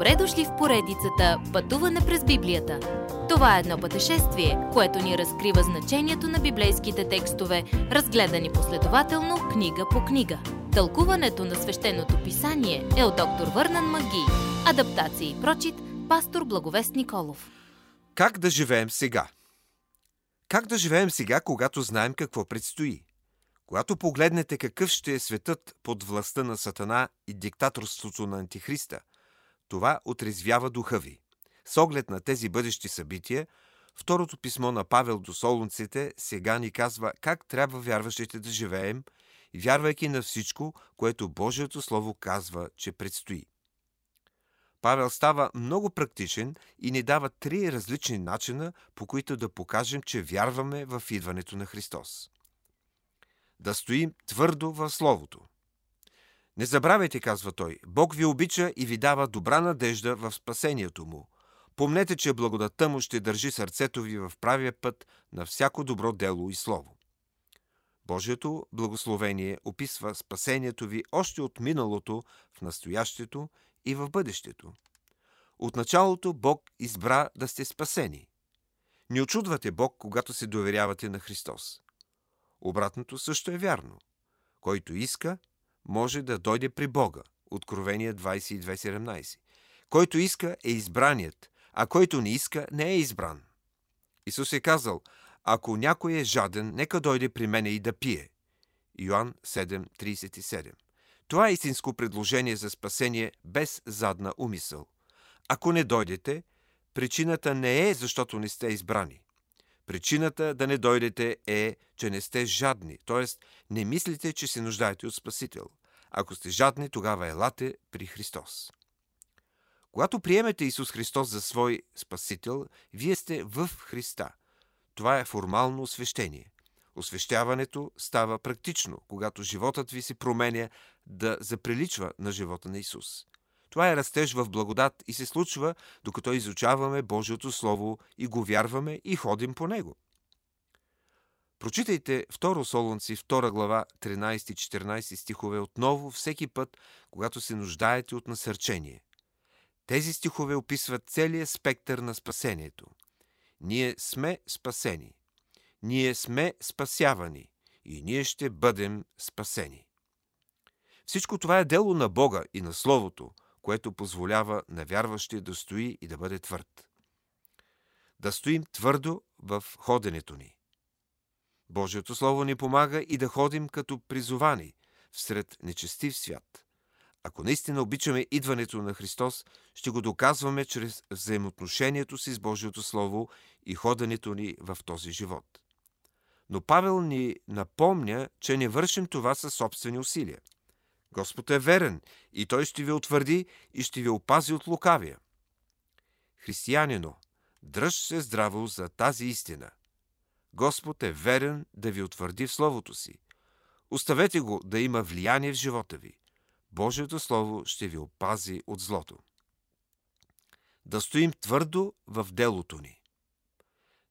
Добре дошли в поредицата Пътуване през Библията. Това е едно пътешествие, което ни разкрива значението на библейските текстове, разгледани последователно книга по книга. Тълкуването на свещеното писание е от доктор Върнан Маги. Адаптация и прочит, пастор Благовест Николов. Как да живеем сега? Как да живеем сега, когато знаем какво предстои? Когато погледнете какъв ще е светът под властта на Сатана и диктаторството на Антихриста, това отрезвява духа ви. С оглед на тези бъдещи събития, второто писмо на Павел до Солунците сега ни казва как трябва вярващите да живеем, вярвайки на всичко, което Божието Слово казва, че предстои. Павел става много практичен и ни дава три различни начина, по които да покажем, че вярваме в идването на Христос. Да стоим твърдо в Словото. Не забравяйте, казва той, Бог ви обича и ви дава добра надежда в спасението му. Помнете, че благодата му ще държи сърцето ви в правия път на всяко добро дело и слово. Божието благословение описва спасението ви още от миналото, в настоящето и в бъдещето. От началото Бог избра да сте спасени. Не очудвате Бог, когато се доверявате на Христос. Обратното също е вярно. Който иска, може да дойде при Бога. Откровение 22.17. Който иска е избраният, а който не иска не е избран. Исус е казал, ако някой е жаден, нека дойде при мене и да пие. Йоанн 7.37 Това е истинско предложение за спасение без задна умисъл. Ако не дойдете, причината не е защото не сте избрани. Причината да не дойдете е, че не сте жадни, т.е. не мислите, че се нуждаете от Спасител. Ако сте жадни, тогава елате при Христос. Когато приемете Исус Христос за свой Спасител, вие сте в Христа. Това е формално освещение. Освещяването става практично, когато животът ви се променя да заприличва на живота на Исус. Това е растеж в благодат и се случва, докато изучаваме Божието Слово и го вярваме и ходим по него. Прочитайте 2 Солунци, 2 глава, 13-14 стихове отново всеки път, когато се нуждаете от насърчение. Тези стихове описват целият спектър на спасението. Ние сме спасени. Ние сме спасявани. И ние ще бъдем спасени. Всичко това е дело на Бога и на Словото, което позволява на вярващия да стои и да бъде твърд. Да стоим твърдо в ходенето ни. Божието Слово ни помага и да ходим като призовани всред нечестив свят. Ако наистина обичаме идването на Христос, ще го доказваме чрез взаимоотношението си с Божието Слово и ходенето ни в този живот. Но Павел ни напомня, че не вършим това със собствени усилия. Господ е верен и Той ще ви утвърди и ще ви опази от лукавия. Християнино, дръж се здраво за тази истина. Господ е верен да ви утвърди в Словото си. Оставете го да има влияние в живота ви. Божието Слово ще ви опази от злото. Да стоим твърдо в делото ни.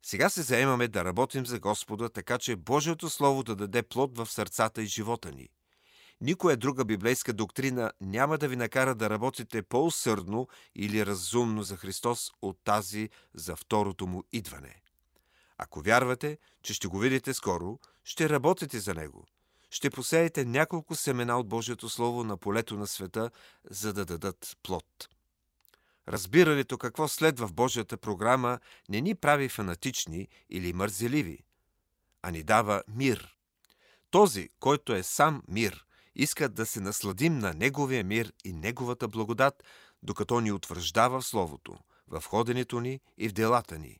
Сега се заемаме да работим за Господа, така че Божието Слово да даде плод в сърцата и живота ни. Никоя друга библейска доктрина няма да ви накара да работите по-усърдно или разумно за Христос от тази за второто му идване. Ако вярвате, че ще го видите скоро, ще работите за него. Ще посеете няколко семена от Божието Слово на полето на света, за да дадат плод. Разбирането какво следва в Божията програма не ни прави фанатични или мързеливи, а ни дава мир. Този, който е сам мир, иска да се насладим на Неговия мир и Неговата благодат, докато ни утвърждава в Словото, в ходенето ни и в делата ни,